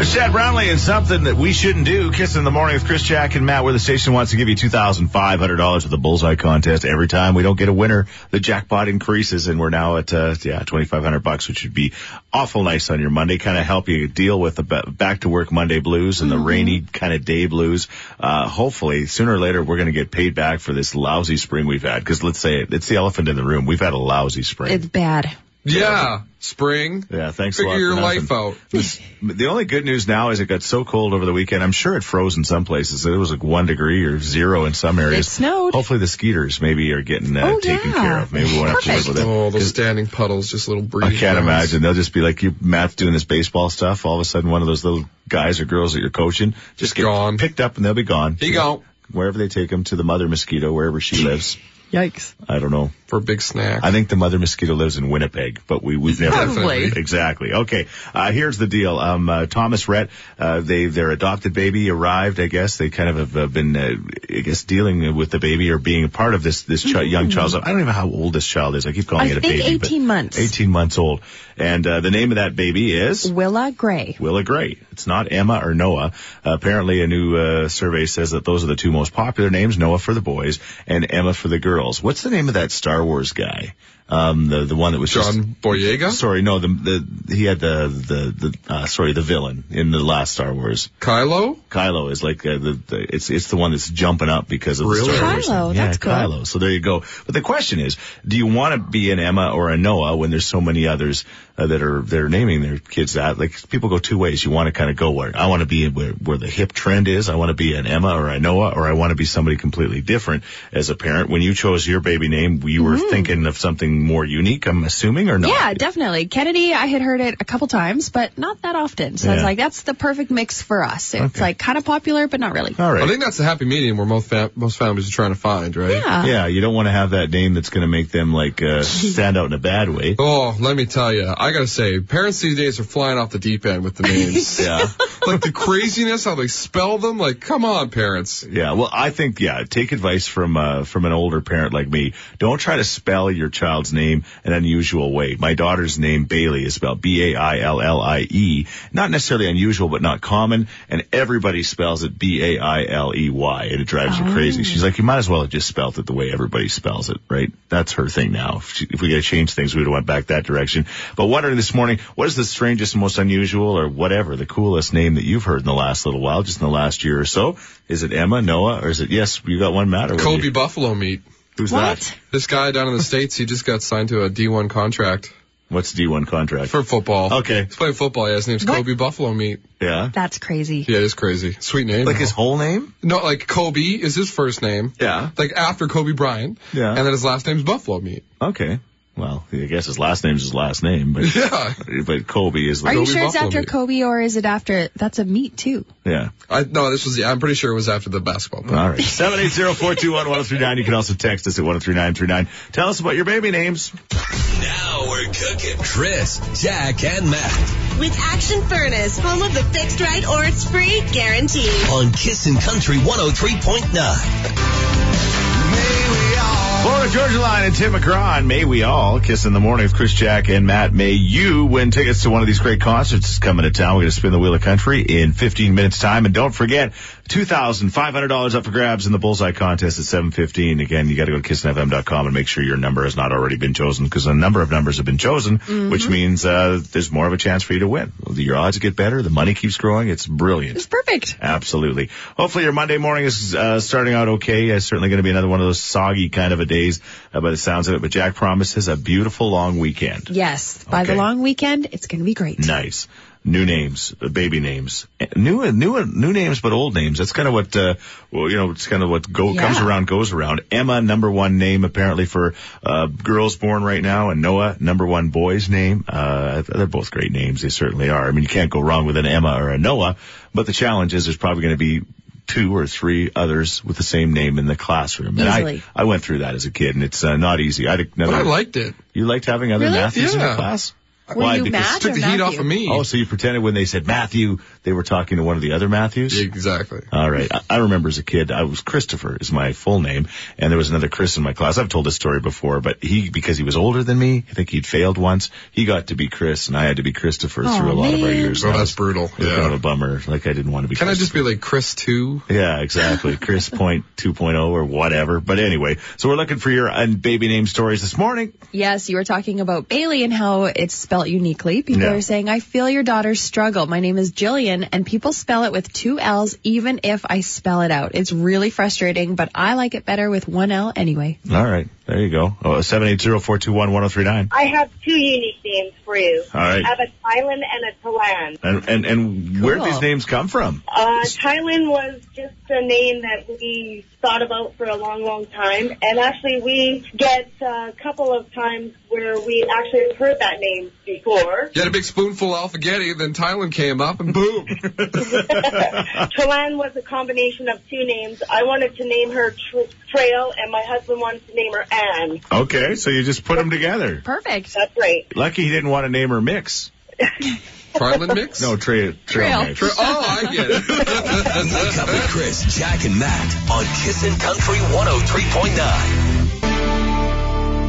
It's Chad Brownlee and something that we shouldn't do. Kiss in the morning with Chris Jack and Matt, where the station wants to give you $2,500 with the bullseye contest. Every time we don't get a winner, the jackpot increases and we're now at, uh, yeah, 2,500 bucks, which would be awful nice on your Monday. Kind of help you deal with the back to work Monday blues and the rainy kind of day blues. Uh, hopefully sooner or later we're going to get paid back for this lousy spring we've had. Cause let's say it, it's the elephant in the room. We've had a lousy spring. It's bad. Yeah, spring. Yeah, thanks Figure a lot. your for life out. The only good news now is it got so cold over the weekend. I'm sure it froze in some places. It was like one degree or zero in some areas. It snowed. Hopefully the skeeters maybe are getting uh, Oh, taken yeah. care of. Maybe we won't have to live Perfect. with it. Oh, those 'Cause standing puddles, just little breeze. I can't zones. imagine. They'll just be like you, Matt's doing this baseball stuff. All of a sudden, one of those little guys or girls that you're coaching just get Gone. picked up and they'll be gone. He gone Wherever they take them to the mother mosquito, wherever she lives. Yikes. I don't know. for a big snack. I think the mother mosquito lives in Winnipeg, but we, we've never. Probably. Exactly. Okay. Uh, here's the deal. Um, uh, Thomas Rhett, uh, they, their adopted baby arrived, I guess. They kind of have uh, been, uh, I guess, dealing with the baby or being a part of this, this chi- young child's I don't even know how old this child is. I keep calling I it a think baby. but 18 months. 18 months old. And, uh, the name of that baby is? Willa Gray. Willa Gray. It's not Emma or Noah. Uh, apparently, a new uh, survey says that those are the two most popular names: Noah for the boys and Emma for the girls. What's the name of that Star Wars guy? Um, the the one that was just- John Boyega, Sorry, no, the the he had the the the uh, sorry the villain in the last Star Wars. Kylo. Kylo is like uh, the, the it's it's the one that's jumping up because of Really? the Star Wars. Kylo, thing. yeah, that's cool. Kylo. So there you go. But the question is, do you want to be an Emma or a Noah when there's so many others uh, that are they're naming their kids that? Like people go two ways. You want to kind of go where I want to be where where the hip trend is. I want to be an Emma or a Noah, or I want to be somebody completely different as a parent. When you chose your baby name, you were thinking of something more unique. I'm assuming, or not? Yeah, definitely. Kennedy, I had heard it a couple times, but not that often. So I was like, that's the perfect mix for us. It's Okay. like kind of popular, but not really. All right. I think that's the happy medium where most fam- most families are trying to find, right? Yeah. yeah, you don't want to have that name that's going to make them like uh, stand out in a bad way. Oh, let me tell you, I gotta say, parents these days are flying off the deep end with the names. Yeah. like the craziness, how they spell them. Like, come on, parents. Yeah, well, I think yeah, take advice from uh, from an older parent like me. Don't try to spell your child's name an unusual way. My daughter's name Bailey is spelled B A I L L I E, not necessarily unusual, but not common, and everybody spells it B A I L E Y, and it drives her crazy. She's like, you might as well have just spelled it the way everybody spells it, right? That's her thing now. If, she, if we got to change things, we would have went back that direction. But wondering this morning, what is the strangest, most unusual, or whatever, the coolest name that you've heard in the last little while, just in the last year or so? Is it Emma, Noah, or is it yes? You got one, matter. Kobe Buffalo meat. Who's What? that? This guy down in the states, he just got signed to a D1 contract What's D1 contract? for football. Okay. He's playing football. Yeah, his name's What? Kobe Buffalo meat. yeah. That's crazy. Yeah, it is crazy. Sweet name. Like though. his whole name? No, like Kobe is his first name. Yeah. Like after Kobe Bryant. Yeah. And then his last name's Buffalo Meat. Okay. Well, I guess his last name's his last name, but Yeah. but Kobe is Are like you sure it's Buffalo after meat. Kobe or is it after? That's a meat too. yeah. I no, this was yeah, I'm pretty sure it was after the basketball player. All right. Seven eight zero four two one one zero three nine. You can also text us at one zero three nine three nine. Tell us about your baby names. Now we're cooking. Chris, Jack, and Matt With Action Furnace, home of the fixed right or it's free guarantee. on Kissin' Country 103.9. Florida Georgia Line and Tim McGraw and May We All Kiss in the Morning with Chris Jack and Matt. May you win tickets to one of these great concerts that's coming to town. We're going to spin the wheel of country in 15 minutes time. And don't forget, $2,500 up for grabs in the Bullseye contest at 715. Again, you got to go to kissinfm.com and make sure your number has not already been chosen because a number of numbers have been chosen, which means uh, there's more of a chance for you to win. Your odds get better. The money keeps growing. It's brilliant. It's perfect. Absolutely. Hopefully your Monday morning is uh, starting out okay. It's certainly going to be another one of those soggy kind of a days uh, by the sounds of it. But Jack promises a beautiful long weekend. Yes. By Okay. the long weekend, it's going to be great. Nice. New names, uh, baby names, new, new, new names, but old names. That's kind of what, uh, well, you know, it's kind of what go, Yeah. comes around, goes around. Emma, number one name apparently for, uh, girls born right now, and Noah, number one boy's name. Uh, they're both great names. They certainly are. I mean, you can't go wrong with an Emma or a Noah, but the challenge is there's probably going to be two or three others with the same name in the classroom. And Easily. I, I went through that as a kid and it's uh, not easy. I But never, I liked it. you liked having other Really? Matthews in your Yeah. class? Were you Because- Matt Took or the heat off of me. Oh, so you pretended when they said Matthew they were talking to one of the other Matthews? Exactly. All right. I, I remember as a kid, I was Christopher is my full name, and there was another Chris in my class. I've told this story before, but he, because he was older than me, I think he'd failed once, he got to be Chris, and I had to be Christopher Aw, through a lot of our years. Oh, that's was- brutal. it was kind of a bummer. Like I didn't want to be Can I just be like Chris too? Yeah, exactly. Chris point 2.0 or whatever. But anyway, so we're looking for your baby name stories this morning. Yes, you were talking about Bailey and how it's spelt uniquely. People Yeah. are saying, I feel your daughter's struggle. My name is Jillian, and people spell it with two L's even if I spell it out. It's really frustrating, but I like it better with one L anyway. All right. There you go. Oh, 780-421-1039. I have two unique names for you. All right. I have a Thailand and a Talan. And, and, and where did these names come from? Uh, Thailand was just a name that we thought about for a long, long time. And actually, we get uh, a couple of times where we actually have heard that name before. You had a big spoonful of alphagetti, then Thailand came up, and boom. Talan was a combination of two names. I wanted to name her Tr- Trail, and my husband wanted to name her Anne. Okay, so you just put them together. Perfect. That's right. Lucky he didn't want to name her Mix. Thailand mix? No, Trail. Trail. Trail. Mix. Tra- oh, I get it. Wake up with Chris, Jack, and Matt on Kissin' Country 103.9.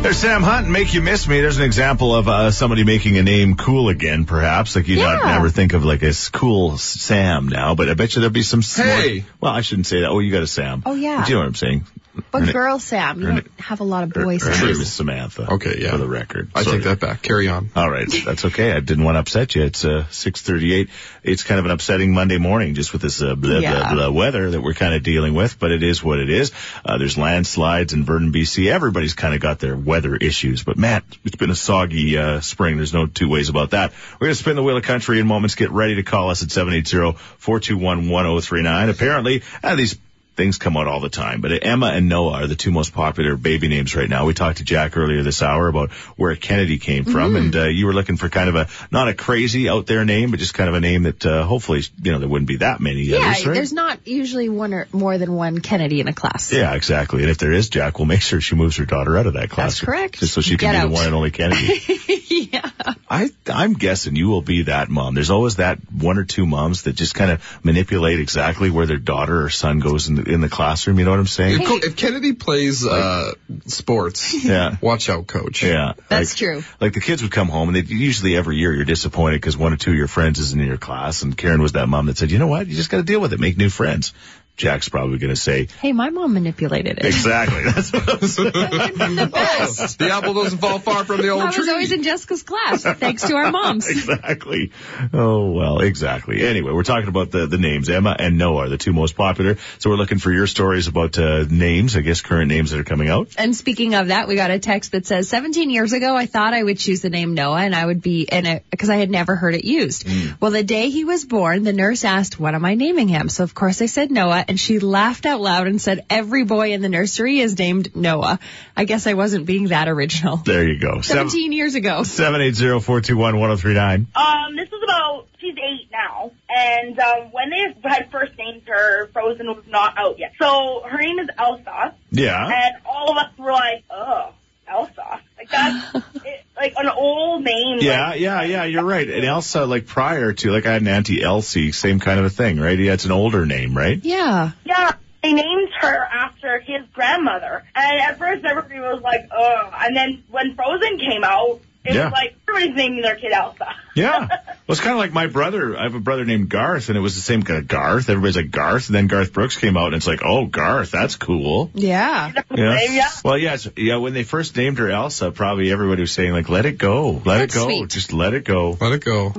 There's Sam Hunt, Make You Miss Me. There's an example of uh, somebody making a name cool again, perhaps. Like you not Yeah. never think of like a cool Sam now, but I bet you there'll be some. Hey. more- well, I shouldn't say that. Oh, you got a Sam. Oh, yeah. But you know what I'm saying? But Her na- girl Sam, you don't have a lot of her- boy her name is Samantha. Okay, yeah. For the record. I Sorry. take that back. Carry on. All right, that's okay. I didn't want to upset you. It's uh, 6:38. It's kind of an upsetting Monday morning, just with this uh, blah Yeah. blah blah weather that we're kind of dealing with. But it is what it is. Uh, there's landslides in Vernon, BC. Everybody's kind of got their weather issues. But Matt, it's been a soggy uh, spring. There's no two ways about that. We're gonna spin the wheel of country in moments. Get ready to call us at 780-421-1039. Apparently, uh, these things come out all the time, but Emma and Noah are the two most popular baby names right now. We talked to Jack earlier this hour about where Kennedy came from, and uh, you were looking for kind of a not a crazy out there name, but just kind of a name that uh, hopefully you know there wouldn't be that many Yeah, others, right? there's not usually one or more than one Kennedy in a class. Yeah, exactly. And if there is, Jack will make sure she moves her daughter out of that class. That's correct. Just so she can Get be out. the one and only Kennedy. yeah. I I'm guessing you will be that mom. There's always that one or two moms that just kind of manipulate exactly where their daughter or son goes in the, in the classroom. You know what I'm saying? If, if Kennedy plays uh, sports, Yeah. watch out, coach. Yeah, That's like, true. Like the kids would come home, and they usually every year you're disappointed because one or two of your friends isn't in your class. And Karen was that mom that said, "You know what? You just got to deal with it. Make new friends." Jack's probably going to say, Hey, my mom manipulated it. "Exactly." That's what I was the best. The apple doesn't fall far from the old I tree. was always in Jessica's class, thanks to our moms. exactly. Oh well, exactly. Anyway, we're talking about the the names. Emma and Noah are the two most popular. So we're looking for your stories about uh, names. I guess current names that are coming out. And speaking of that, we got a text that says 17 years ago, I thought I would choose the name Noah and I would be in it because I had never heard it used. Well, the day he was born, the nurse asked, what am I naming him? So of course I said Noah and she laughed out loud and said, every boy in the nursery is named Noah. I guess I wasn't being that original. There you go. 17 years ago. Seven eight zero four two one one zero three nine. Um, this is about, she's eight now. And um, when they had first named her, Frozen was not out yet. So her name is Elsa. Yeah. And all of us were like, oh, Elsa. Like that's it, like an old name. Yeah, like, yeah, yeah, you're right. And Elsa, like prior to, like I had an auntie Elsie, same kind of a thing, right? Yeah, it's an older name, right? Yeah. Yeah, they named her after his grandmother. And at first everybody was like, "Oh!" And then when Frozen came out, it Yeah. was like, everybody's naming their kid Elsa. Yeah. Well, it's kind of like my brother. I have a brother named Garth, and it was the same kind of Garth. Everybody's like Garth, and then Garth Brooks came out, and it's like, oh, Garth, that's cool. Yeah. Yeah. Yeah. Well, yes, yeah. When they first named her Elsa, probably everybody was saying like, "Let it go, let That's it go, sweet. just let it go." Let it go.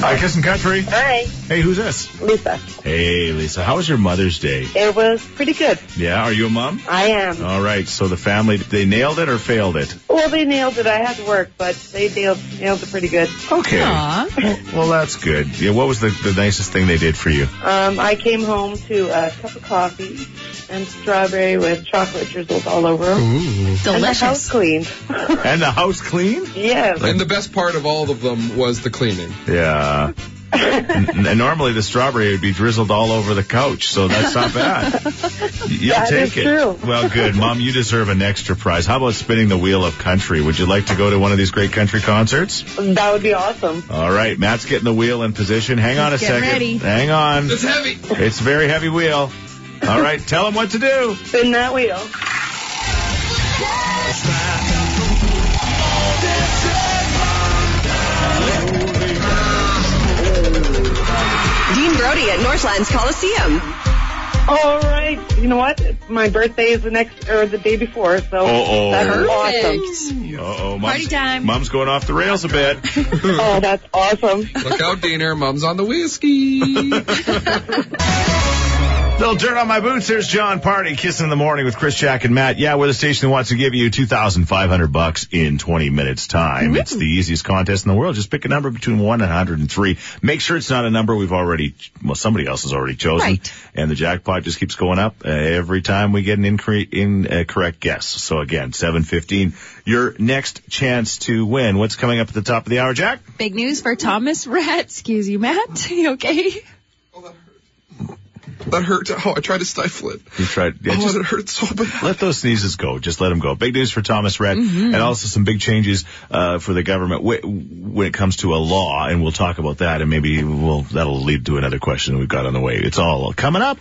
Hi, Kissin' Country. Hi, Hey, who's this? Lisa. Hey, Lisa. How was your Mother's Day? It was pretty good. Yeah. Are you a mom? I am. All right. So the family, they nailed it or failed it? Well, they nailed it. I had to work, but they nailed, nailed it pretty good. Okay. Well, well, that's good. Yeah. What was the, the nicest thing they did for you? Um, I came home to a cup of coffee and strawberry with chocolate drizzled all over them. Ooh. And the house Delicious. cleaned. And the house clean? yes. And the best part of all of them was the cleaning. Yeah. And, and normally the strawberry would be drizzled all over the couch, so that's not bad. You'll That take is it. true. Well, good. Mom, you deserve an extra prize. How about spinning the wheel of country? Would you like to go to one of these great country concerts? That would be awesome. All right, Matt's getting the wheel in position. Hang on a Get second. ready. Hang on. It's heavy. It's a very heavy wheel. All right, tell him what to do. Spin that wheel. Dean Brody at Northlands Coliseum. All right. You know what? My birthday is the next or the day before, so Uh-oh. that's Perfect. awesome. Uh-oh, mom's, Party time. Mom's going off the rails a bit. Oh, that's awesome. Look out, Diener. Mom's on the whiskey. Little dirt on my boots. There's Jon Pardi kissing in the morning with Chris, Jack, and Matt. Yeah, we're the station that wants to give you 2,500 bucks in 20 minutes time. It's the easiest contest in the world. Just pick a number between 1 and 103. Make sure it's not a number we've already, well, somebody else has already chosen. Right. And the jackpot just keeps going up uh, every time we get an incre- in, uh, correct guess. So again, 715, your next chance to win. What's coming up at the top of the hour, Jack? Big news for Thomas Rhett. Excuse you, Matt. You okay? That hurt. Oh, I tried to stifle it. You tried. Yeah, oh, just- it hurt so bad. let those sneezes go. Just let them go. Big news for Thomas Rhett, and also some big changes uh, for the government wh- when it comes to a law, and we'll talk about that, and maybe we'll that'll lead to another question we've got on the way. It's all coming up.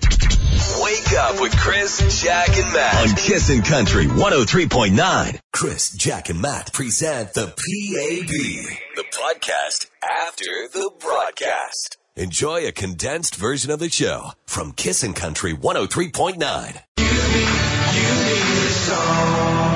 Wake up with Chris, Jack, and Matt on Kissin' Country 103.9. Chris, Jack, and Matt present the PAB, the podcast after the broadcast. Enjoy a condensed version of the show from Kissin' Country 103.9.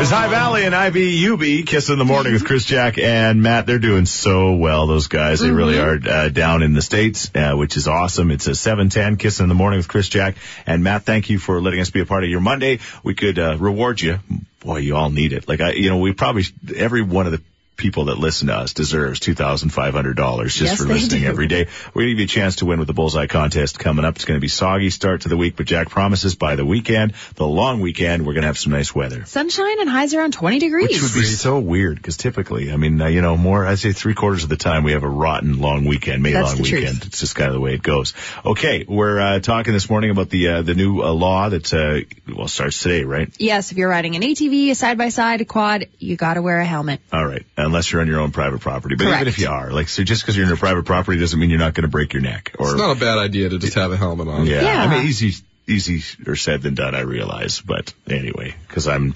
It's High Valley and IBUB Kiss in the Morning with Chris Jack and Matt. They're doing so well, those guys. They really are uh, down in the States, uh, which is awesome. It's a 710 Kiss in the Morning with Chris Jack and Matt. Thank you for letting us be a part of your Monday. We could uh, reward you. Boy, you all need it. Like I, you know, we probably, every one of the people that listen to us deserves $2,500 just Yes, for listening do. every day. We're going to give you a chance to win with the Bullseye contest coming up. It's going to be soggy start to the week, but Jack promises by the weekend, the long weekend, we're going to have some nice weather. Sunshine and highs around 20 degrees. Which would be so weird because typically, I mean, uh, you know, more, I'd say three quarters of the time we have a rotten long weekend, May That's long the truth. weekend. It's just kind of the way it goes. Okay. We're, uh, talking this morning about the, uh, the new uh, law that, uh, well, starts today, right? Yes, if you're riding an ATV, a side by side, a quad, you gotta wear a helmet. All right. Unless you're on your own private property. But Correct. even if you are, like, so just because you're in your private property doesn't mean you're not going to break your neck or, It's not a bad idea to just have a helmet on. yeah. Yeah. I mean, easy, easier said than done, I realize. But anyway, because I'm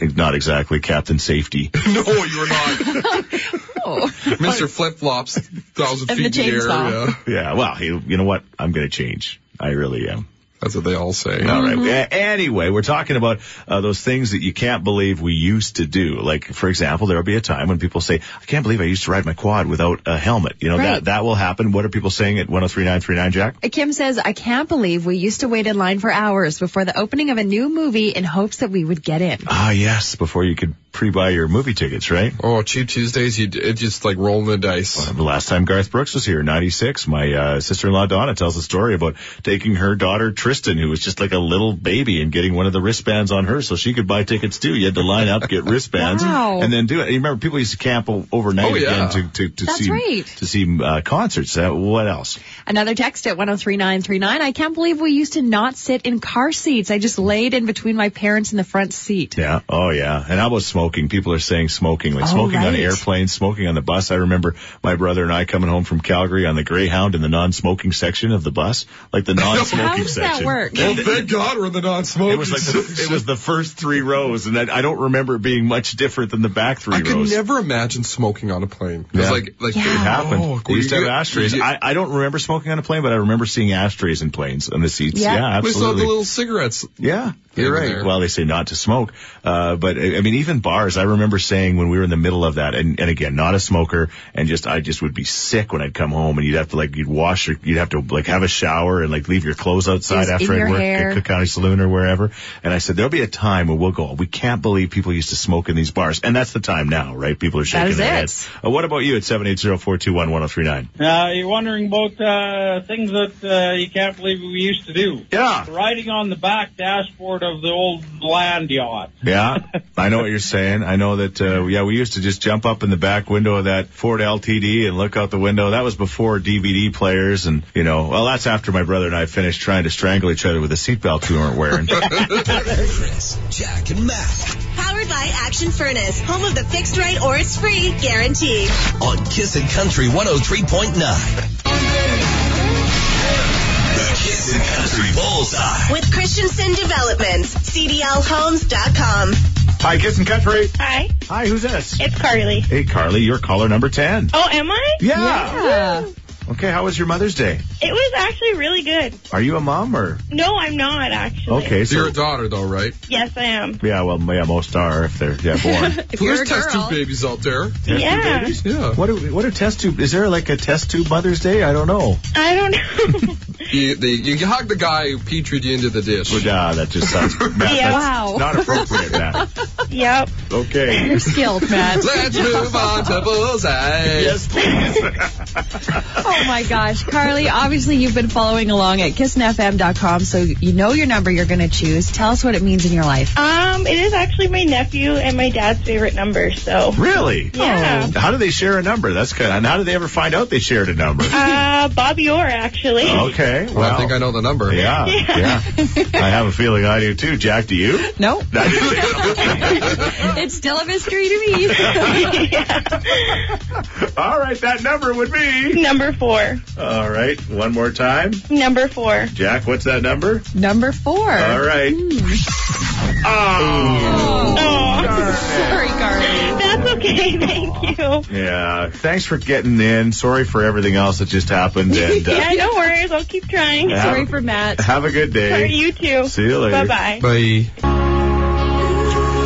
not exactly Captain Safety. no, you're not. Oh. Mr. Flip Flops, thousand And feet the in the air. Yeah. yeah. Well, you, you know what? I'm going to change. I really am. That's what they all say. All right. A- Anyway, we're talking about uh, those things that you can't believe we used to do. Like, for example, there will be a time when people say, "I can't believe I used to ride my quad without a helmet." You know Right. that that will happen. What are people saying at 103939, Jack? Kim says, I can't believe we used to wait in line for hours before the opening of a new movie in hopes that we would get in. Ah, yes. Before you could pre-buy your movie tickets, right? Oh, cheap Tuesdays, you it just like rolling the dice. The last time Garth Brooks was here, 96, my uh, sister-in-law Donna tells a story about taking her daughter Tristan, who was just like a little baby, and getting one of the wristbands on her so she could buy tickets too. You had to line up, get wristbands, Wow. and then do it. You remember people used to camp overnight Oh, yeah. again to to, to see right. to see uh, concerts. Uh, what else? Another text at 103939. I can't believe we used to not sit in car seats. I just laid in between my parents in the front seat. Yeah. Oh, yeah. And how about smoking? People are saying smoking, like Oh, smoking on airplanes, smoking on the bus. I remember my brother and I coming home from Calgary on the Greyhound in the non-smoking section of the bus, like the non-smoking How does that section. work? Oh, thank God we're in the non-smokers. It was like the, it was the first three rows, and I, I don't remember it being much different than the back three I could never imagine smoking on a plane. 'Cause Yeah. like, like Yeah. It happened. Oh, we used to have ashtrays. I, I don't remember smoking on a plane, but I remember seeing ashtrays in planes on the seats. Yeah. Yeah, we saw the little cigarettes. Yeah, you're right. there. Well, they say not to smoke, uh, but I I mean, even bars. I remember saying when we were in the middle of that, and, and again, not a smoker, and just I just would be sick when I'd come home, and you'd have to like you'd wash your, you'd have to like have a shower and like leave your clothes outside Just after I'd your worked hair. at Cook County Saloon or wherever. And I said there'll be a time when we'll go. We can't believe people used to smoke in these bars, and that's the time now, right? People are shaking their it. heads. Uh, what about you at seven eight zero four two one one zero three nine? Uh, you're wondering about uh, things that uh, you can't believe we used to do. Yeah. Riding on the back dashboard heard of the old land yacht. Yeah, I know what you're saying. I know that, uh, yeah, we used to just jump up in the back window of that Ford LTD and look out the window. That was before DVD players and, you know, well, that's after my brother and I finished trying to strangle each other with a seatbelt we weren't wearing. Chris, Jack, and Matt Powered by Action Furnace, home of the fixed right or it's free guarantee. on Kissin' Country 103.9. The Kissin' Country Bullseye. With Christenson Developments, CDLHomes.com. Hi, Kissin' Country. Hi, Hi, who's this? it's Carly. Hey, Carly, you're caller number 10. Oh, am I? Yeah. Okay, how was your Mother's Day? It was actually really good. Are you a mom or? No, I'm not actually. Okay, so. You're a daughter, though, right? Yes, I am. Yeah, well, yeah, most are if they're yeah born. If you're a There's test girl, tube babies out there. Test tube Yeah. babies? Yeah. What do what are test tube? Is there like a test tube Mother's Day? I don't know. I don't know. You, the, you hug the guy who petried you into the dish. Well, yeah, that just sounds Matt, Yeah. that's Wow. not appropriate, Matt. yep. Okay. you're skilled, Matt. Let's move on to bullseye. yes, please. Oh my gosh, Carly, obviously you've been following along at kissinfm.com, so you know your number you're going to choose. Tell us what it means in your life. Um, it is actually my nephew and my dad's favorite number. So, really? yeah. How do they share a number? That's good. And how did they ever find out they shared a number? Uh, Bobby Orr actually. Okay. Well, Well, I think I know the number. Yeah, yeah. I have a feeling I do too. Jack, do you? Nope. I do too. It's still a mystery to me. All right, that number would be. Number four. All right, one more time. Number four. Jack, what's that number? Number four. All right. Hmm. Oh. Oh, Sorry, Carly. That's okay. Thank you. Yeah. Thanks for getting in. Sorry for everything else that just happened. And uh, Yeah, no worries. I'll keep trying. Yeah. Sorry for Matt. have a good For day. you too. See you later. Bye bye. Bye.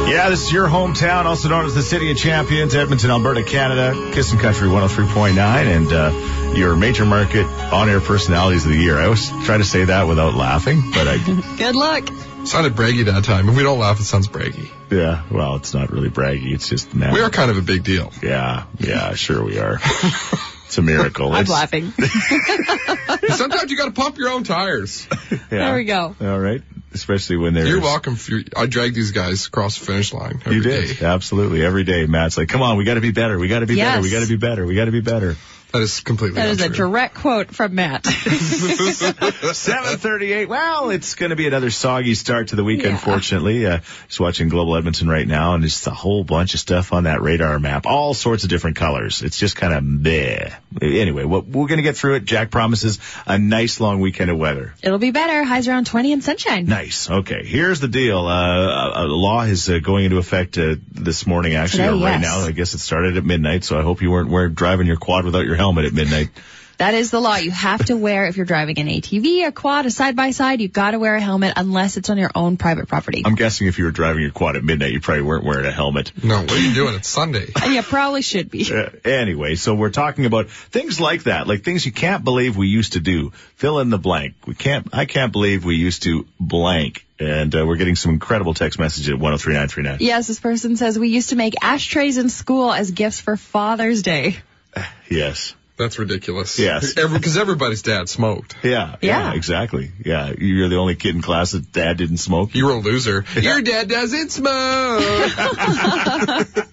Yeah, this is your hometown, also known as the City of Champions, Edmonton, Alberta, Canada, Kissing Country 103.9, and uh, your major market on-air personalities of the year. I always try to say that without laughing, but I, Good luck. Sounded braggy that time. If we don't laugh, it sounds braggy. yeah, well, it's not really braggy. It's just, man. We are kind of a big deal. Yeah, yeah, sure we are. It's a miracle. I'm It's- laughing. Sometimes you got to pump your own tires. Yeah. There we go. All right. Especially when they're. You're welcome. For, I drag these guys across the finish line every You did. day. Absolutely. Every day, Matt's like, come on, we got to be better. We got to be better. We got to be better. We got to be better. That is completely That is a direct quote from Matt. 738. Well, it's going to be another soggy start to the week, Yeah. unfortunately. Uh, just watching Global Edmonton right now, and just a whole bunch of stuff on that radar map. All sorts of different colors. It's just kind of meh. Anyway, well, we're going to get through it. Jack promises a nice long weekend of weather. It'll be better. Highs around 20 and sunshine. Nice. Okay. Here's the deal. Uh, a, a law is uh, going into effect uh, this morning, actually, Today, or right yes. now. I guess it started at midnight, so I hope you weren't, weren't driving your quad without your helmet at midnight. That is the law. You have to wear, if you're driving an ATV, a quad, a side by side, you've got to wear a helmet unless it's on your own private property. I'm guessing if you were driving your quad at midnight, you probably weren't wearing a helmet. No, what are you doing? It's Sunday. and you probably should be. Uh, anyway, so we're talking about things like that, like things you can't believe we used to do. Fill in the blank. We can't, I can't believe we used to blank. And uh, we're getting some incredible text messages at 103939. Yes, this person says we used to make ashtrays in school as gifts for Father's Day. Yes. That's ridiculous. Yes. Because everybody's dad smoked. Yeah, yeah. Yeah. exactly. Yeah. You're the only kid in class that dad didn't smoke. You're a loser. Your dad doesn't smoke.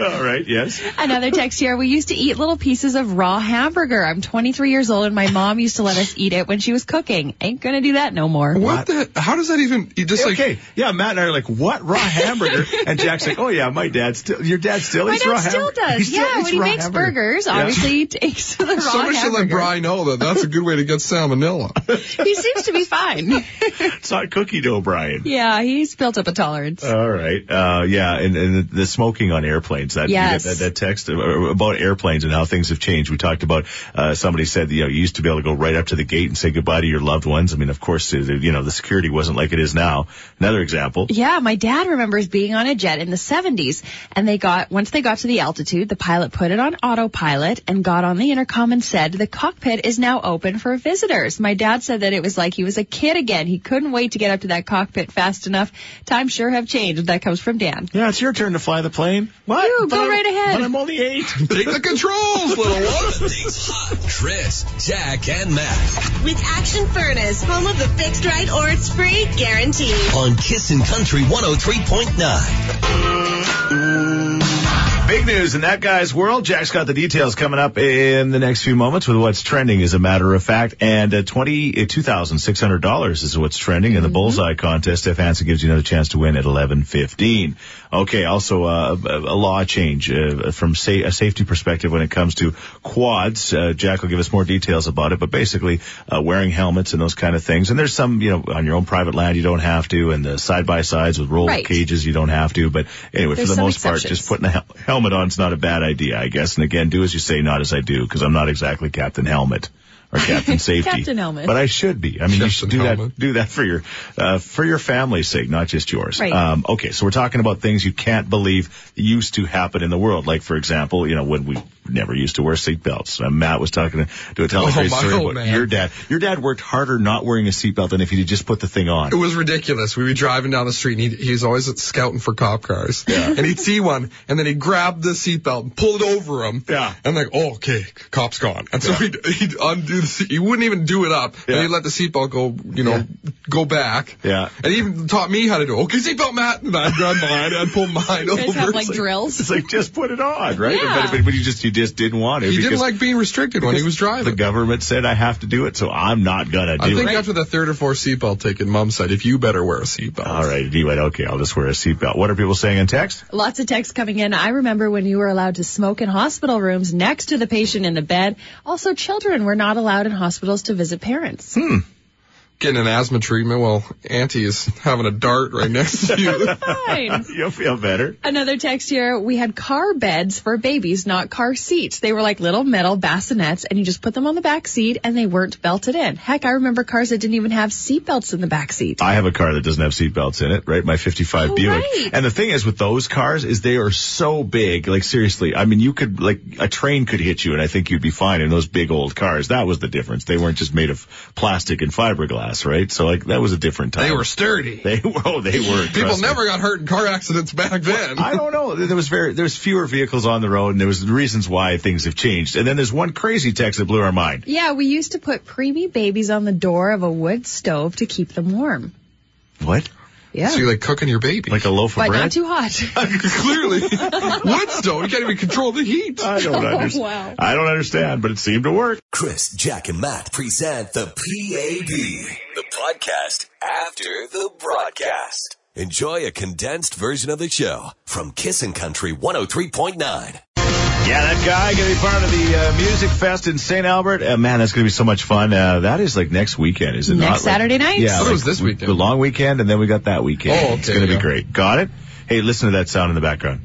All right. Yes. Another text here. We used to eat little pieces of raw hamburger. I'm 23 years old and my mom used to let us eat it when she was cooking. Ain't gonna do that no more. what the? How does that even? You just like okay. Yeah. Matt and I are like, what raw hamburger? and Jack's like, oh yeah, my dad still. Your dad still My eats raw dad still hamburger. does. He still yeah, eats when he raw makes hamburger. burgers, Yeah. obviously he takes the raw somebody should let hamburger. Brian know that that's a good way to get salmonella. he seems to be fine. It's not cookie dough, Brian. yeah, he's built up a tolerance. All right. Uh, yeah, and, and the smoking on airplanes. That, Yes. get that, that text uh, about airplanes and how things have changed. We talked about, uh, somebody said, you know, you used to be able to go right up to the gate and say goodbye to your loved ones. I mean, of course, you know, the security wasn't like it is now. Another example. Yeah, my dad remembers being on a jet in the 70s and they got, once they got to the altitude, the pilot put it on autopilot and got on the intercom and said, the cockpit is now open for visitors. My dad said that it was like he was a kid again. He couldn't wait to get up to that cockpit fast enough. Times sure have changed. That comes from Dan. Yeah, it's your turn to fly the plane. What? You No, go right ahead. But I'm only eight. Take the controls, little one. Things hot. Chris, Jack, and Matt With Action Furnace, home of the fixed right or it's free guarantee. on Kissin' Country 103.9. Big news in that guy's world. Jack's got the details coming up in the next few moments with what's trending, as a matter of fact. And uh, twenty uh, two thousand six hundred dollars is what's trending in the bullseye contest. Steph Hansen gives you another chance to win at eleven fifteen. Okay. Also, uh, a, law change uh, from sa- a safety perspective when it comes to quads. Uh, Jack will give us more details about it. But basically, uh, wearing helmets and those kind of things. And there's some, you know, on your own private land you don't have to, and the side by sides with roll Right. cages you don't have to. But anyway, There's for the most part, just putting a hel- helmet on is not a bad idea, I guess. And again, do as you say, not as I do, because I'm not exactly Captain Helmet or Captain Safety. Captain Helmet. But I should be. I mean, you should do Helmet. that. Do that for your uh, for your family's sake, not just yours. Right. Um, okay, so we're talking about things you can't believe used to happen in the world. Like, for example, you know, when we never used to wear seatbelts. Uh, Matt was talking to, to a telling a Oh, story about man. your dad. Your dad worked harder not wearing a seatbelt than if he'd just put the thing on. It was ridiculous. We'd be driving down the street and he'd, he was always scouting for cop cars. Yeah. And he'd see one and then he'd grab the seatbelt and pull it over him. Yeah. And like, oh, okay, cop's gone. And so he'd, he'd undo the seat. He wouldn't even do it up. Yeah. And he'd let the seatbelt go, you know, go back. Yeah. And he even taught me how to do it. Okay, seatbelt, Matt. And I'd grab mine. I'd pull mine You over. guys have like It's like- drills. It's like just put it on, right? Yeah. But, but, but you just you just didn't want to. He didn't like being restricted when he was driving. The government said I have to do it, so I'm not gonna do it. I think it. after the third or fourth seatbelt taken, mom said, if you better wear a seatbelt. All right, he went, okay, I'll just wear a seatbelt. What are people saying in text? Lots of texts coming in. I remember when you were allowed to smoke in hospital rooms next to the patient in the bed. Also, children were not allowed in hospitals to visit parents. Hmm. Getting an asthma treatment while Auntie is having a dart right next to you. Fine. You'll feel better. Another text here. We had car beds for babies, not car seats. They were like little metal bassinets and you just put them on the back seat and they weren't belted in. Heck, I remember cars that didn't even have seat belts in the back seat. I have a car that doesn't have seatbelts in it, right? My 55 Oh, Buick. right. And the thing is with those cars is they are so big. Like seriously, I mean, you could, like, a train could hit you and I think you'd be fine in those big old cars. That was the difference. They weren't just made of plastic and fiberglass, right? So like, that was a different time. They were sturdy. They were, oh, they were. People trust me. never got hurt in car accidents back then. I don't know. There was very, there was fewer vehicles on the road and there was reasons why things have changed. And then there's one crazy text that blew our mind. Yeah, we used to put preemie babies on the door of a wood stove to keep them warm. What? Yeah. So you're like cooking your baby. Like a loaf of but bread? not too hot. Clearly. Woodstone. You can't even control the heat. I don't oh, understand. wow. I don't understand, but it seemed to work. Chris, Jack, and Matt present the PAB, the podcast after the broadcast. Enjoy a condensed version of the show from Kissin' Country 103.9. Yeah, that guy going to be part of the uh, Music Fest in St. Albert. Uh, man, that's going to be so much fun. Uh, that is like next weekend, is it Next not? Like- Saturday night? Yeah, I thought it like was this weekend. The long weekend, and then we got that weekend. Oh, It's going to be yeah. great. Got it? Hey, listen to that sound in the background.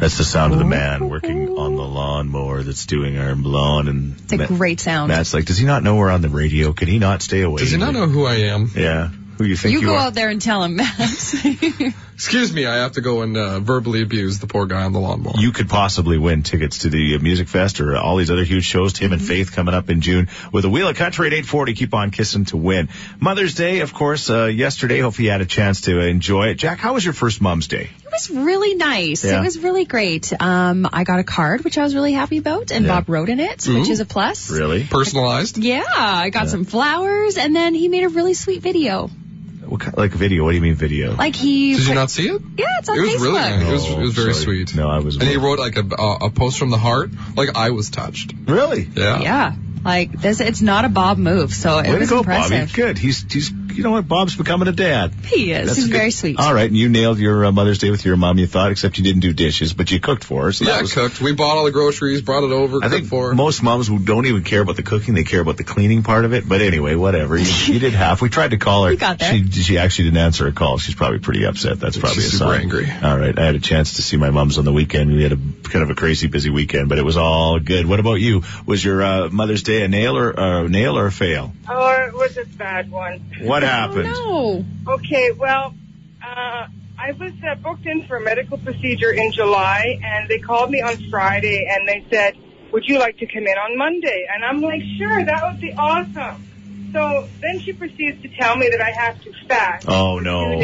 That's the sound of the man working on the lawnmower that's doing our lawn. And It's a great sound. Matt's like, does he not know we're on the radio? Can he not stay away? Does he not know who I am? Yeah. Who you think you you, go are? out there and tell him, Matt. Excuse me, I have to go and uh, verbally abuse the poor guy on the lawnmower. you could possibly win tickets to the uh, Music Fest or all these other huge shows. Tim and Faith coming up in June with a Wheel of Country at 840. Keep on kissing to win. Mother's Day, of course, uh, yesterday. Hope you had a chance to enjoy it. Jack, how was your first Mom's Day? It was really nice. Yeah. It was really great. Um, I got a card, which I was really happy about, and Yeah. Bob wrote in it, which is a plus. Really? Personalized? Yeah, I got some flowers, and then he made a really sweet video. What kind, like video? What do you mean video? Like he. Did you not see it? Yeah, it's on It was Facebook. really nice. It was, it was very Oh, sorry. sweet. No, I was. And he wrote like a, a, a post from the heart. Like I was touched. really? Yeah. Yeah, like this. It's not a Bob move, so it Way to was go, impressive. Bobby. Good. He's he's. You know what? Bob's becoming a dad. He is. That's He's good. very sweet. All right, and you nailed your uh, Mother's Day with your mom. You thought, except you didn't do dishes, but you cooked for her. So Yeah, that was, cooked. We bought all the groceries, brought it over, I think for her. most moms who don't even care about the cooking, they care about the cleaning part of it. But anyway, whatever. You, you did half. We tried to call her. You got there. She, she actually didn't answer a call. She's probably pretty upset. That's probably She's a super sign. angry. All right. I had a chance to see my mom's on the weekend. We had a kind of a crazy busy weekend, but it was all good. What about you? Was your uh, Mother's Day a nail or uh, nail or a fail? Oh, was it was a bad one. What happened? Oh Okay, well, uh, I was uh, booked in for a medical procedure in July, and they called me on Friday, and they said, "Would you like to come in on Monday?" And I'm like, "Sure, that would be awesome." So then she proceeds to tell me that I have to fast. Oh no.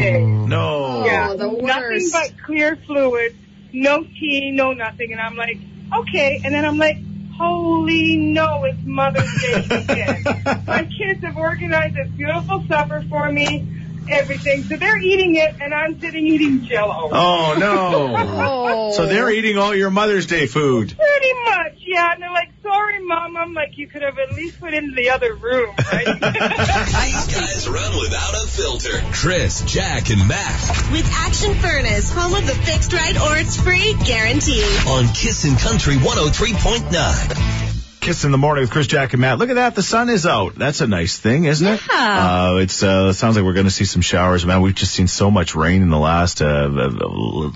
No. yeah, the nothing but clear fluids, no tea, no nothing. And I'm like, okay. And then I'm like, holy no, it's Mother's Day weekend. My kids have organized this beautiful supper for me, everything. So they're eating it, and I'm sitting eating Jello. Oh no. Oh. So they're eating all your Mother's Day food. Pretty much, yeah. And they're like, sorry, Mom. I'm like, you could have at least put into the other room, right? These guys run without a filter. Chris, Jack, and Matt With Action Furnace, home of the fixed right or it's free guarantee. on Kissin' Country 103.9. Kiss in the morning with Chris, Jack, and Matt. Look at that. The sun is out. That's a nice thing, isn't it? Yeah. Uh, it's, uh, it sounds like we're going to see some showers. Man, we've just seen so much rain in the last, uh,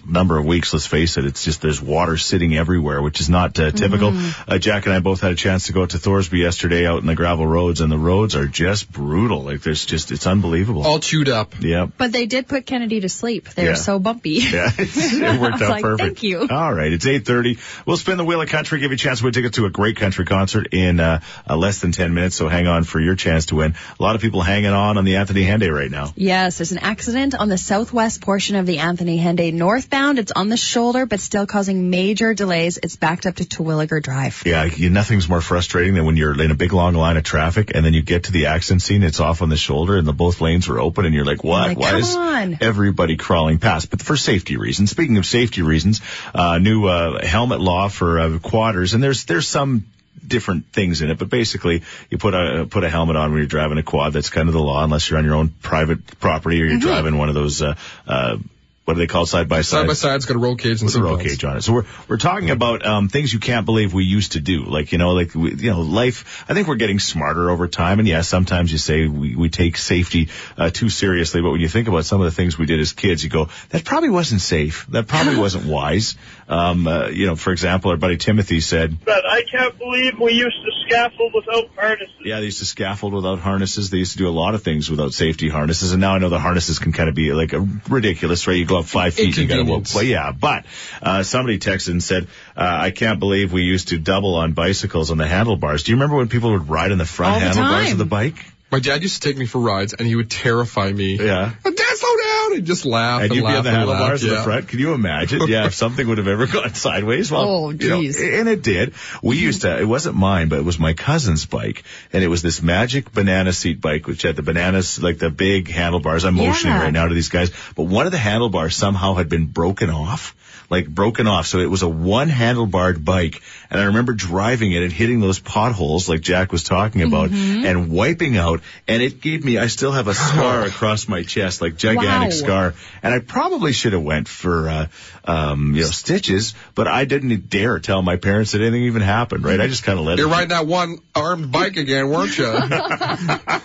number of weeks. Let's face it. It's just, there's water sitting everywhere, which is not, uh, typical. Uh, Jack and I both had a chance to go out to Thorsby yesterday out in the gravel roads and the roads are just brutal. Like there's just, it's unbelievable. All chewed up. yeah. But they did put Kennedy to sleep. They're Yeah. so bumpy. Yeah, it's, it worked I was out like, perfect. thank you. All right, it's 8.30. We'll spin the wheel of country, give you a chance to win tickets to a great country concert in uh, uh, less than 10 minutes, so hang on for your chance to win. A lot of people hanging on on the Anthony Henday right now. Yes, there's an accident on the southwest portion of the Anthony Henday northbound. It's on the shoulder, but still causing major delays. It's backed up to Terwilliger Drive. Yeah, you, nothing's more frustrating than when you're in a big long line of traffic and then you get to the accident scene, it's off on the shoulder and the both lanes are open and you're like, what? like, Why is on. everybody crawling past? But for safety reasons, speaking of safety reasons, uh, new, uh, helmet law for, uh, quadders and there's, there's some different things in it, but basically you put a, put a helmet on when you're driving a quad. That's kind of the law unless you're on your own private property or you're Mm-hmm. driving one of those, uh, uh, what do they call side by Side side? by side's got a roll cage and with a roll cage on it. So we're we're talking about um, things you can't believe we used to do. Like you know, like we, you know, life. I think we're getting smarter over time. And yeah, sometimes you say we we take safety uh, too seriously. But when you think about some of the things we did as kids, you go, that probably wasn't safe. That probably wasn't wise. Um, uh, you know, for example, our buddy Timothy said, But I can't believe we used to scaffold without harnesses. yeah, they used to scaffold without harnesses. They used to do a lot of things without safety harnesses. And now I know the harnesses can kind of be like a ridiculous, right? You go up five feet, you got to Inconvenience. well, yeah. But uh, somebody texted and said, uh, "I can't believe we used to double on bicycles on the handlebars." Do you remember when people would ride on the front All handlebars time. of the bike? My dad used to take me for rides and he would terrify me. Yeah. Oh, dad, slow down! And just laugh and, And you'd be laugh on the and handlebars laugh. in yeah. the front. Can you imagine? Yeah, if something would have ever gone sideways. Well, Oh, you know, and it did. We used to, it wasn't mine, but it was my cousin's bike. And it was this magic banana seat bike, which had the bananas, like the big handlebars. I'm motioning Yeah. right now to these guys. But one of the handlebars somehow had been broken off. Like broken off. So it was a one handlebarred bike. And I remember driving it and hitting those potholes like Jack was talking about Mm-hmm. and wiping out. And it gave me, I still have a scar across my chest, like gigantic Wow. scar. And I probably should have went for, uh, um, you know, stitches, but I didn't dare tell my parents that anything even happened, right? I just kind of let it happen. You're riding that one armed bike again, weren't you?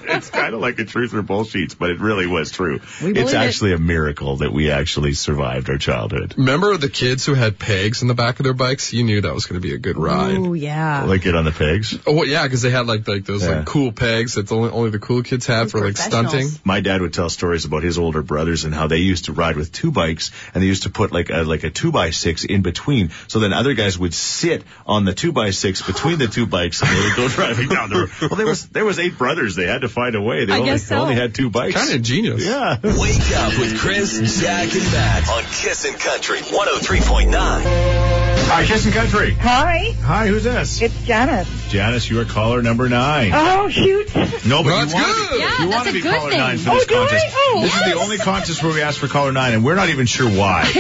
it's kind of like a truth or bullshit, but it really was true. We It's believe it. actually a miracle that we actually survived our childhood. Remember the kids who had pegs in the back of their bikes? You knew that was going to be a good ride. Oh yeah. Like it on the pegs. Oh yeah, because they had like like those Yeah. like cool pegs that only only the cool kids had Those for like stunting. My dad would tell stories about his older brothers and how they used to ride with two bikes and they used to put like a, like a two by six in between. So then other guys would sit on the two by six between the two bikes and they would go driving down the road. Well, there was, there was eight brothers. They had to find a way. They I only, guess so. only had two bikes. Kind of genius. Yeah. Wake up with Chris, Jack, and Matt on Kissin' Country 103.9. Hi, Kissin' Country. Hi, Hi, who's this? it's Janice. Janice, you are caller number nine. Oh, shoot. no, but Well, you want to good. be, Yeah, you that's want to a be caller thing. nine for Oh, this do I? contest. Oh, this is the only contest where we ask for caller nine, and we're not even sure why. Don't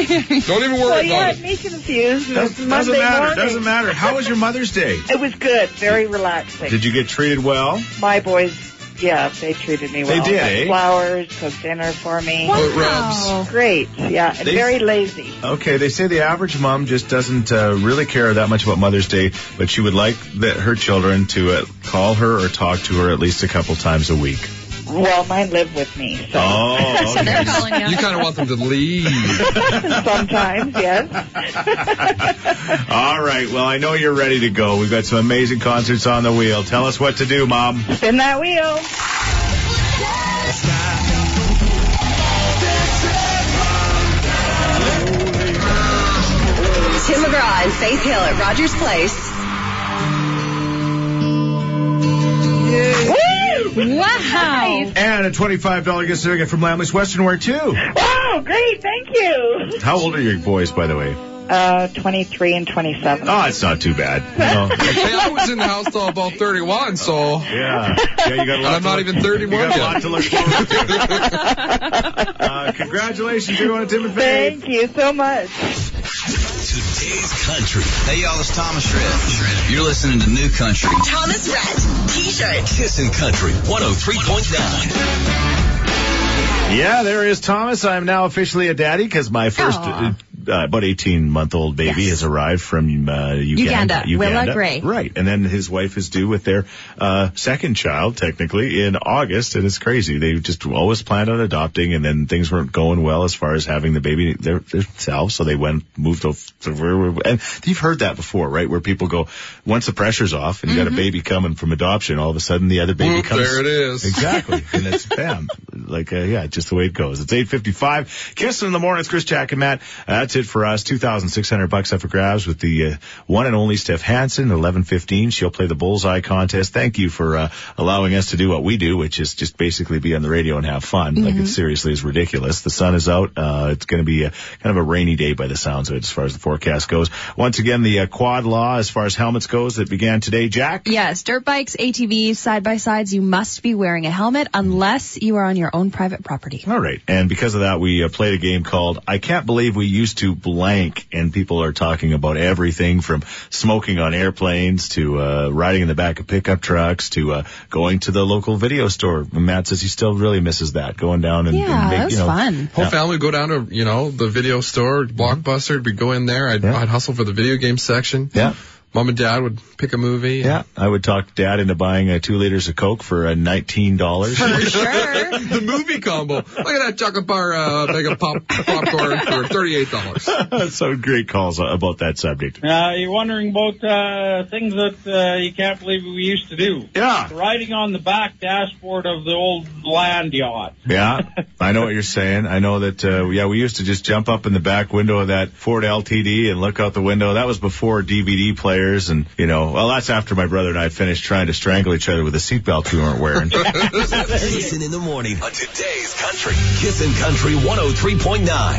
even worry Well, you about had it. me confused. Does, It's doesn't Monday matter. morning. Doesn't matter. How was your Mother's Day? It was good. Very relaxing. Did you get treated well? My boys, yeah, they treated me They well. did, eh? Flowers, cooked dinner for me. Wow. Great, yeah, and They- very lazy. Okay, they say the average mom just doesn't uh, really care that much about Mother's Day, but she would like that her children to uh, call her or talk to her at least a couple times a week. Well, mine live with me, so Oh, So they're calling you. You kind of want them to leave. sometimes, yes. All right. Well, I know you're ready to go. We've got some amazing concerts on the wheel. Tell us what to do, Mom. Spin that wheel. Tim McGraw and Faith Hill at Rogers Place. Wow. And a $25 gift certificate from Lammle's Western Wear, too. Wow, great, thank you. How old are your boys, by the way? Uh, 23 and 27. Oh, it's not too bad. No. Hey, I was in the house till about 31, so Yeah. Yeah, you got a lot I'm not look- even 31 You got a lot to look forward to. uh, congratulations, everyone at Tim and Faith. Thank you so much. Today's country. Hey y'all, it's Thomas Rhett. You're listening to New Country. Thomas Rhett. T-shirt. Kissin' Country 103.9. Yeah, there is Thomas. I'm now officially a daddy because my first Aw. Uh, about 18 month old baby Yes. has arrived from uh, Uganda. Uganda. Willa Gray. Right. And then his wife is due with their uh, second child, technically, in August. And it's crazy. They just always planned on adopting, and then things weren't going well as far as having the baby their, themselves. So they went, moved where, and you've heard that before, right? Where people go, once the pressure's off and you got a baby coming from adoption, all of a sudden the other baby comes. there it is. Exactly. and it's bam. Like, uh, yeah, just the way it goes. It's 855. Kissing in the morning. It's Chris Jack and Matt. Uh, that's it for us. 2,600 bucks up for grabs with the uh, one and only Steph Hansen, 1115. She'll play the bullseye contest. Thank you for uh, allowing us to do what we do, which is just basically be on the radio and have fun. Like it seriously is ridiculous. The sun is out. Uh, it's going to be a kind of a rainy day by the sounds of it as far as the forecast goes. Once again, the uh, quad law as far as helmets goes that began today, Jack. Yes, dirt bikes, ATVs, side by sides, you must be wearing a helmet unless you are on your own private property. All right. And because of that, we uh, played a game called I Can't Believe We Used to Blank. And people are talking about everything from smoking on airplanes to uh, riding in the back of pickup trucks to uh, going to the local video store. And Matt says he still really misses that, going down and, Yeah, and make, that was you know, fun. Whole Yeah. family would go down to, you know, the video store, Blockbuster. We'd go in there. I'd, Yeah. I'd hustle for the video game section. Yeah. Mom and dad would pick a movie. Yeah. I would talk dad into buying uh, two liters of Coke for uh, $19. For sure. the movie combo. Look at that chocolate bar uh, bag of pop, popcorn for $38. Some great calls about that subject. Uh, you're wondering about uh, things that uh, you can't believe we used to do. Yeah. Riding on the back dashboard of the old land yacht. Yeah, I know what you're saying. I know that, uh, yeah, we used to just jump up in the back window of that Ford LTD and look out the window. That was before DVD players and, you know, well, that's after my brother and I finished trying to strangle each other with a seatbelt we weren't wearing. Listen in the morning on today's country. Country 103.9.